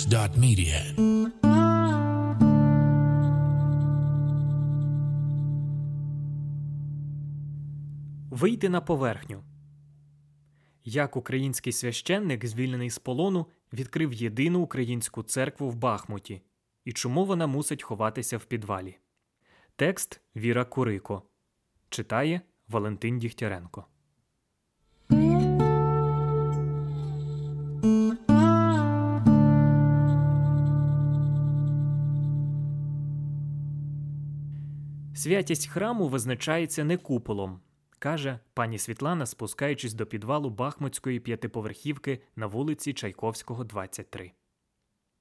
Podcast.media. Вийти на поверхню. Як український священник, звільнений з полону, відкрив єдину українську церкву в Бахмуті і чому вона мусить ховатися в підвалі. Текст Віра Курико читає Валентин Дігтяренко. Святість храму визначається не куполом, каже пані Світлана, спускаючись до підвалу Бахмутської п'ятиповерхівки на вулиці Чайковського, 23.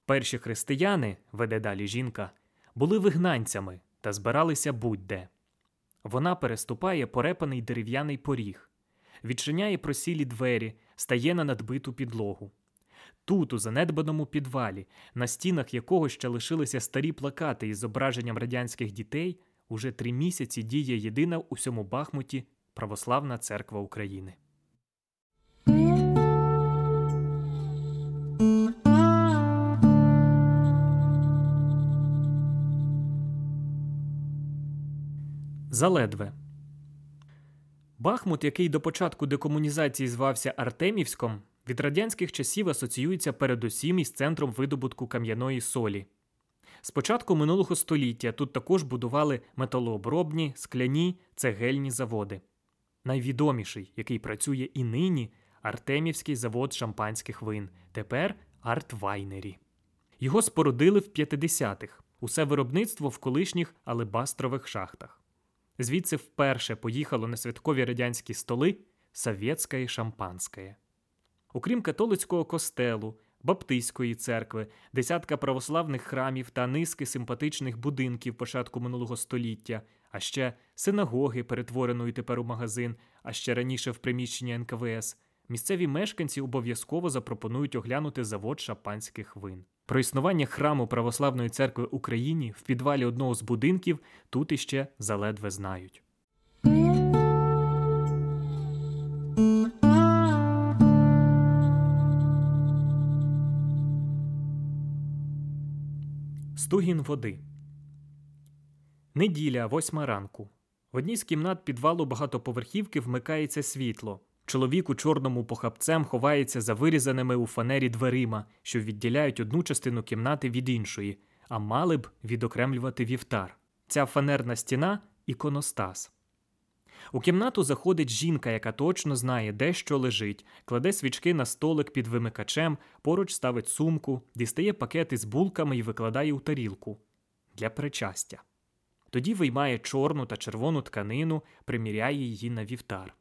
Перші християни, веде далі жінка, були вигнанцями та збиралися будь-де. Вона переступає порепаний дерев'яний поріг, відчиняє просілі двері, стає на надбиту підлогу. Тут, у занедбаному підвалі, на стінах якого ще лишилися старі плакати із зображенням радянських дітей, уже три місяці діє єдина у всьому Бахмуті Православна Церква України. Заледве. Бахмут, який до початку декомунізації звався Артемівськом, від радянських часів асоціюється передусім із центром видобутку кам'яної солі. З початку минулого століття тут також будували металообробні, скляні, цегельні заводи. Найвідоміший, який працює і нині, Артемівський завод шампанських вин, тепер Артвайнері. Його спорудили в 50-х, усе виробництво в колишніх алебастрових шахтах. Звідси вперше поїхало на святкові радянські столи совєтське шампанське. Окрім католицького костелу, Баптистської церкви, десятка православних храмів та низки симпатичних будинків початку минулого століття, а ще синагоги, перетвореної тепер у магазин, а ще раніше в приміщення НКВС. Місцеві мешканці обов'язково запропонують оглянути завод шампанських вин. Про існування храму Православної церкви Україні в підвалі одного з будинків тут іще заледве знають. Стугін води. Неділя, восьма ранку. В одній з кімнат підвалу багатоповерхівки вмикається світло. Чоловік у чорному похапцем ховається за вирізаними у фанері дверима, що відділяють одну частину кімнати від іншої, а мали б відокремлювати вівтар. Ця фанерна стіна іконостас. У кімнату заходить жінка, яка точно знає, де що лежить, кладе свічки на столик під вимикачем, поруч ставить сумку, дістає пакети з булками і викладає у тарілку для причастя. Тоді виймає чорну та червону тканину, приміряє її на вівтар.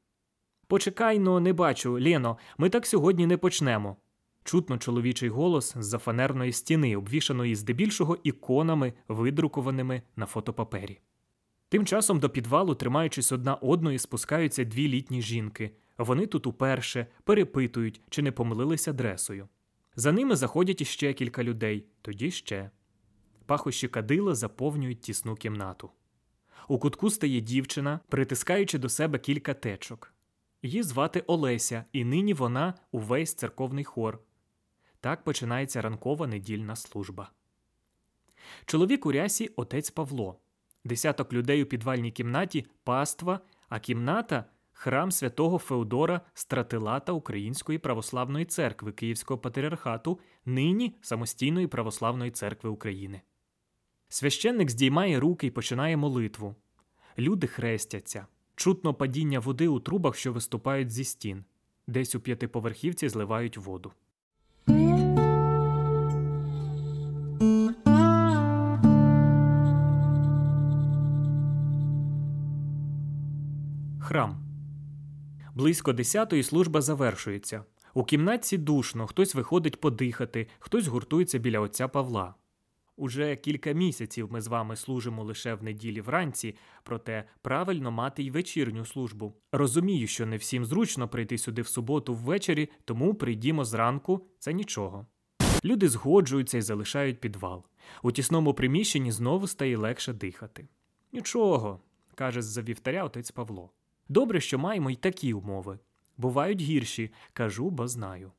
Почекай но, не бачу, Лєно, ми так сьогодні не почнемо. Чутно чоловічий голос з-за фанерної стіни, обвішаної здебільшого іконами, видрукованими на фотопапері. Тим часом до підвалу, тримаючись одна одної, спускаються дві літні жінки. Вони тут уперше перепитують, чи не помилилися дресою. За ними заходять іще кілька людей, тоді ще. Пахощі кадила заповнюють тісну кімнату. У кутку стає дівчина, притискаючи до себе кілька течок. Її звати Олеся, і нині вона увесь церковний хор. Так починається ранкова недільна служба. Чоловік у рясі отець Павло. Десяток людей у підвальній кімнаті паства, а кімната храм святого Феодора Стратилата Української православної церкви Київського патріархату, нині самостійної православної церкви України. Священник здіймає руки і починає молитву. Люди хрестяться. Чутно падіння води у трубах, що виступають зі стін, десь у п'ятиповерхівці зливають воду. Храм. Близько десятої служба завершується. У кімнатці душно, хтось виходить подихати, хтось гуртується біля отця Павла. Уже кілька місяців ми з вами служимо лише в неділі вранці, проте правильно мати й вечірню службу. Розумію, що не всім зручно прийти сюди в суботу ввечері, тому прийдімо зранку це нічого. Люди згоджуються і залишають підвал. У тісному приміщенні знову стає легше дихати. Нічого, каже з-за вівтаря отець Павло. Добре, що маємо й такі умови. Бувають гірші, кажу, бо знаю.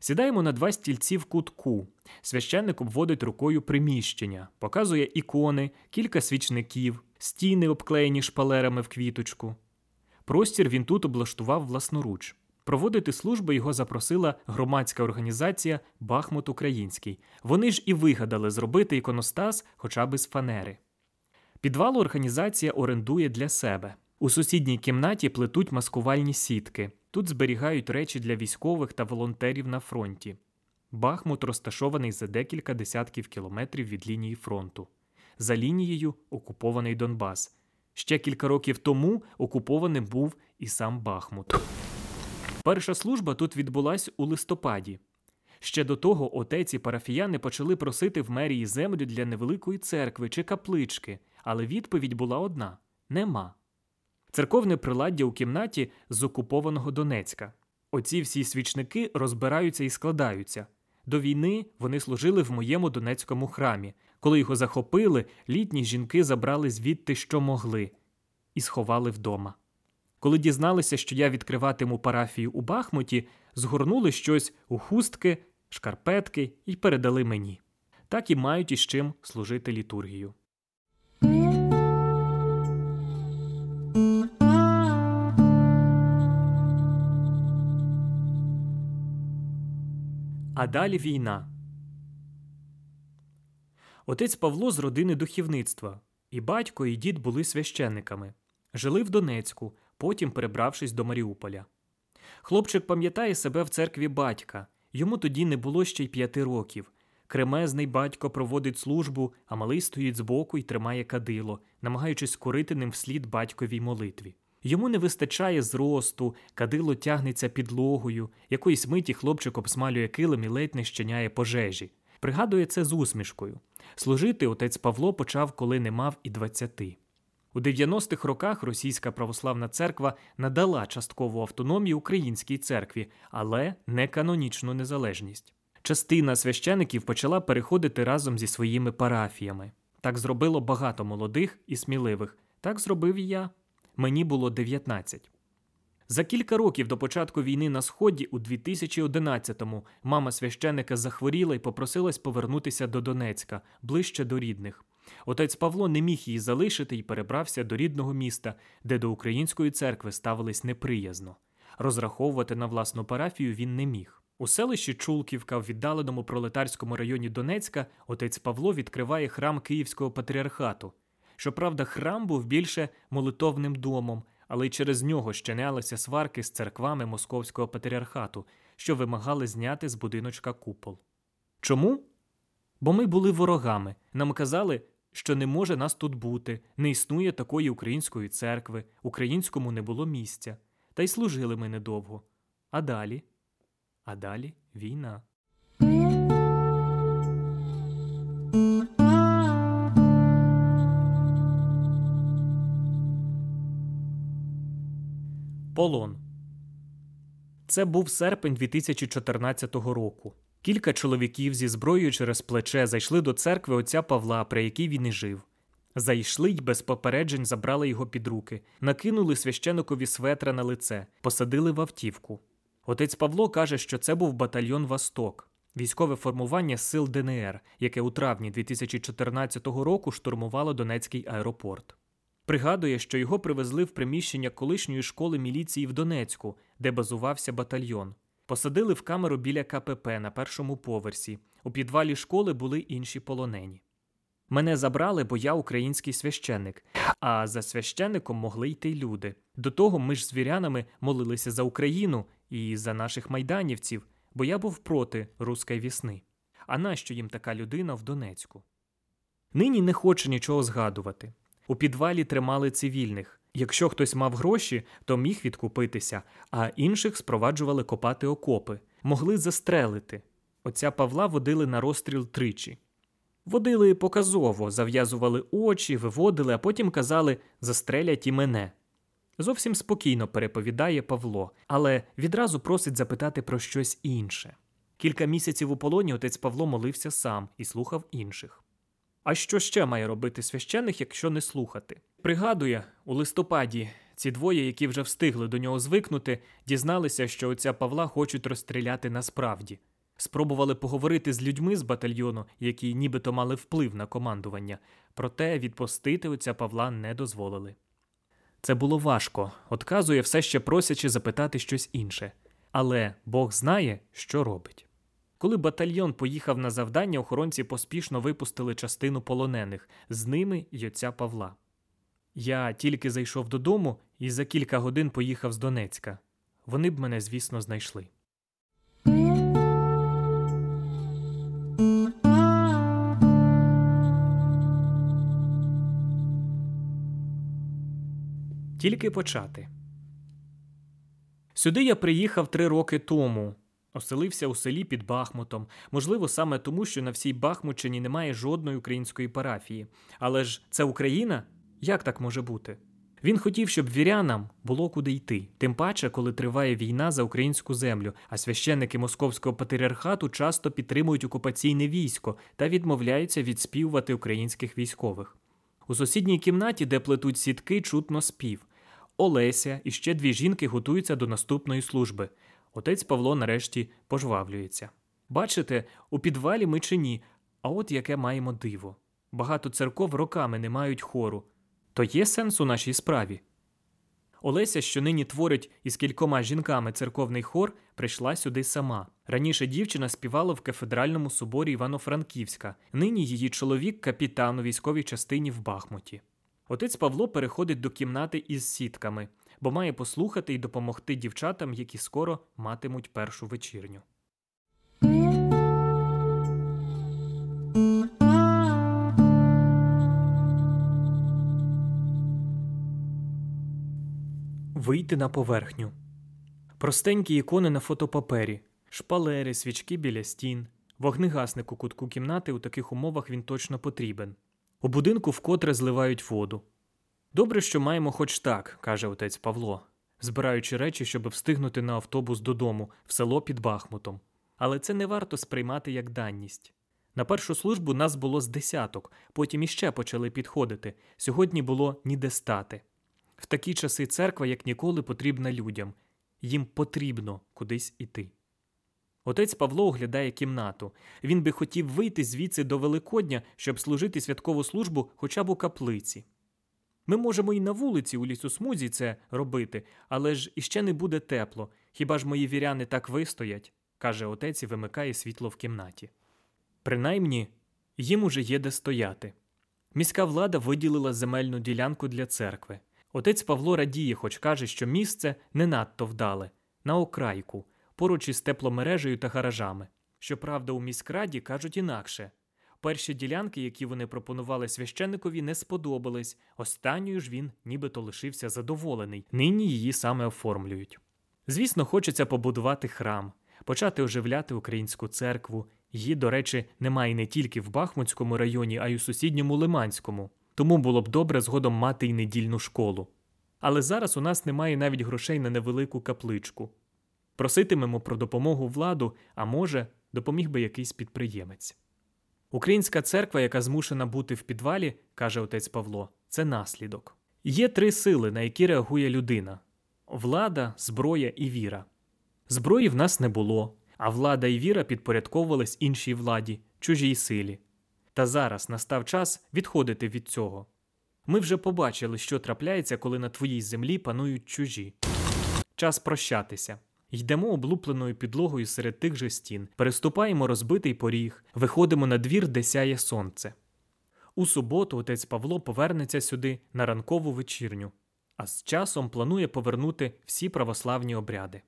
Сідаємо на два стільці в кутку. Священник обводить рукою приміщення, показує ікони, кілька свічників, стіни, обклеєні шпалерами в квіточку. Простір він тут облаштував власноруч. Проводити служби його запросила громадська організація Бахмут Український. Вони ж і вигадали зробити іконостас хоча б з фанери. Підвалу організація орендує для себе. У сусідній кімнаті плетуть маскувальні сітки. Тут зберігають речі для військових та волонтерів на фронті. Бахмут розташований за декілька десятків кілометрів від лінії фронту. За лінією окупований Донбас. Ще кілька років тому окупованим був і сам Бахмут. Перша служба тут відбулась у листопаді. Ще до того отець і парафіяни почали просити в мерії землю для невеликої церкви чи каплички, але відповідь була одна нема. Церковне приладдя у кімнаті з окупованого Донецька. Оці всі свічники розбираються і складаються. До війни вони служили в моєму донецькому храмі. Коли його захопили, літні жінки забрали звідти, що могли, і сховали вдома. Коли дізналися, що я відкриватиму парафію у Бахмуті, згорнули щось у хустки, шкарпетки і передали мені. Так і мають із чим служити літургію. А далі війна. Отець Павло з родини духівництва. І батько, і дід були священниками. Жили в Донецьку, потім перебравшись до Маріуполя. Хлопчик пам'ятає себе в церкві батька. Йому тоді не було ще й п'яти років. Кремезний батько проводить службу, а малий стоїть збоку і тримає кадило, намагаючись корити ним вслід батьковій молитві. Йому не вистачає зросту, кадило тягнеться підлогою, якоїсь миті хлопчик обсмалює килим і ледь не щеняє пожежі. Пригадує це з усмішкою. Служити отець Павло почав, коли не мав і двадцяти. У 90-х роках Російська православна церква надала часткову автономію українській церкві, але не канонічну незалежність. Частина священиків почала переходити разом зі своїми парафіями. Так зробило багато молодих і сміливих. Так зробив і я. Мені було 19. За кілька років до початку війни на сході, у 2011-му, мама священика захворіла і попросилась повернутися до Донецька, ближче до рідних. Отець Павло не міг її залишити і перебрався до рідного міста, де до української церкви ставились неприязно. Розраховувати на власну парафію він не міг. У селищі Чулківка в віддаленому пролетарському районі Донецька отець Павло відкриває храм Київського патріархату. Щоправда, храм був більше молитовним домом, але й через нього щинялися сварки з церквами Московського патріархату, що вимагали зняти з будиночка купол. Чому? Бо ми були ворогами. Нам казали, що не може нас тут бути, не існує такої української церкви, українському не було місця. Та й служили ми недовго. А далі? А далі війна. Полон. Це був серпень 2014 року. Кілька чоловіків зі зброєю через плече зайшли до церкви отця Павла, при якій він і жив. Зайшли й без попереджень забрали його під руки, накинули священикові светра на лице, посадили в автівку. Отець Павло каже, що це був батальйон Восток, військове формування сил ДНР, яке у травні 2014 року штурмувало Донецький аеропорт. Пригадує, що його привезли в приміщення колишньої школи міліції в Донецьку, де базувався батальйон. Посадили в камеру біля КПП на першому поверсі. У підвалі школи були інші полонені. Мене забрали, бо я український священник, а за священником могли йти люди. До того ми ж з вірянами молилися за Україну і за наших майданівців, бо я був проти руської вісни. А нащо їм така людина в Донецьку? Нині не хочу нічого згадувати. У підвалі тримали цивільних. Якщо хтось мав гроші, то міг відкупитися, а інших спроваджували копати окопи, могли застрелити. Отця Павла водили на розстріл тричі. Водили показово, зав'язували очі, виводили, а потім казали застрелять і мене. Зовсім спокійно переповідає Павло, але відразу просить запитати про щось інше. Кілька місяців у полоні отець Павло молився сам і слухав інших. А що ще має робити священик, якщо не слухати? Пригадує, у листопаді ці двоє, які вже встигли до нього звикнути, дізналися, що отця Павла хочуть розстріляти насправді. Спробували поговорити з людьми з батальйону, які нібито мали вплив на командування, проте відпустити отця Павла не дозволили. Це було важко, отказує все ще просячи запитати щось інше. Але Бог знає, що робить. Коли батальйон поїхав на завдання, охоронці поспішно випустили частину полонених, з ними й отця Павла. Я тільки зайшов додому і за кілька годин поїхав з Донецька. Вони б мене, звісно, знайшли. Тільки почати. Сюди я приїхав три роки тому. Оселився у селі під Бахмутом, можливо, саме тому, що на всій Бахмутчині немає жодної української парафії. Але ж це Україна? Як так може бути? Він хотів, щоб вірянам було куди йти, тим паче, коли триває війна за українську землю, а священники московського патріархату часто підтримують окупаційне військо та відмовляються відспівувати українських військових. У сусідній кімнаті, де плетуть сітки, чутно спів. Олеся і ще дві жінки готуються до наступної служби. Отець Павло нарешті пожвавлюється. Бачите, у підвалі ми чи ні, а от яке маємо диво. Багато церков роками не мають хору. То є сенс у нашій справі. Олеся, що нині творить із кількома жінками церковний хор, прийшла сюди сама. Раніше дівчина співала в кафедральному соборі Івано-Франківська, нині її чоловік капітан у військовій частині в Бахмуті. Отець Павло переходить до кімнати із сітками, бо має послухати і допомогти дівчатам, які скоро матимуть першу вечірню. Вийти на поверхню. Простенькі ікони на фотопапері, шпалери, свічки біля стін, вогнегасник у кутку кімнати у таких умовах він точно потрібен. У будинку вкотре зливають воду. Добре, що маємо хоч так, каже отець Павло, збираючи речі, щоб встигнути на автобус додому, в село під Бахмутом. Але це не варто сприймати як данність. На першу службу нас було з десяток, потім іще почали підходити. Сьогодні було ніде стати. В такі часи церква, як ніколи, потрібна людям, їм потрібно кудись іти. Отець Павло оглядає кімнату. Він би хотів вийти звідси до Великодня, щоб служити святкову службу хоча б у каплиці. Ми можемо і на вулиці у лісосмузі це робити, але ж іще не буде тепло. Хіба ж мої віряни так вистоять? каже отець і вимикає світло в кімнаті. Принаймні, їм уже є де стояти. Міська влада виділила земельну ділянку для церкви. Отець Павло радіє, хоч каже, що місце не надто вдале, на окрайку, поруч із тепломережею та гаражами. Щоправда, у міськраді кажуть інакше перші ділянки, які вони пропонували священникові, не сподобались. Останньою ж він нібито лишився задоволений. Нині її саме оформлюють. Звісно, хочеться побудувати храм, почати оживляти українську церкву. Її, до речі, немає не тільки в Бахмутському районі, а й у сусідньому Лиманському. Тому було б добре згодом мати й недільну школу. Але зараз у нас немає навіть грошей на невелику капличку. Проситимемо про допомогу владу, а може, допоміг би якийсь підприємець. Українська церква, яка змушена бути в підвалі, каже отець Павло, це наслідок. Є три сили, на які реагує людина: влада, зброя і віра. Зброї в нас не було, а влада і віра підпорядковувались іншій владі, чужій силі. Та зараз настав час відходити від цього. Ми вже побачили, що трапляється, коли на твоїй землі панують чужі. Час прощатися. Йдемо облупленою підлогою серед тих же стін, переступаємо розбитий поріг, виходимо на двір, де сяє сонце. У суботу отець Павло повернеться сюди на ранкову вечірню, а з часом планує повернути всі православні обряди.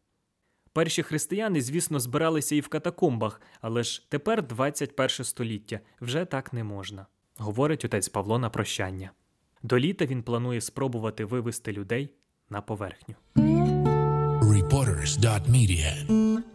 Перші християни, звісно, збиралися і в катакомбах, але ж тепер 21 століття вже так не можна, говорить отець Павло на прощання. До літа він планує спробувати вивести людей на поверхню. Media.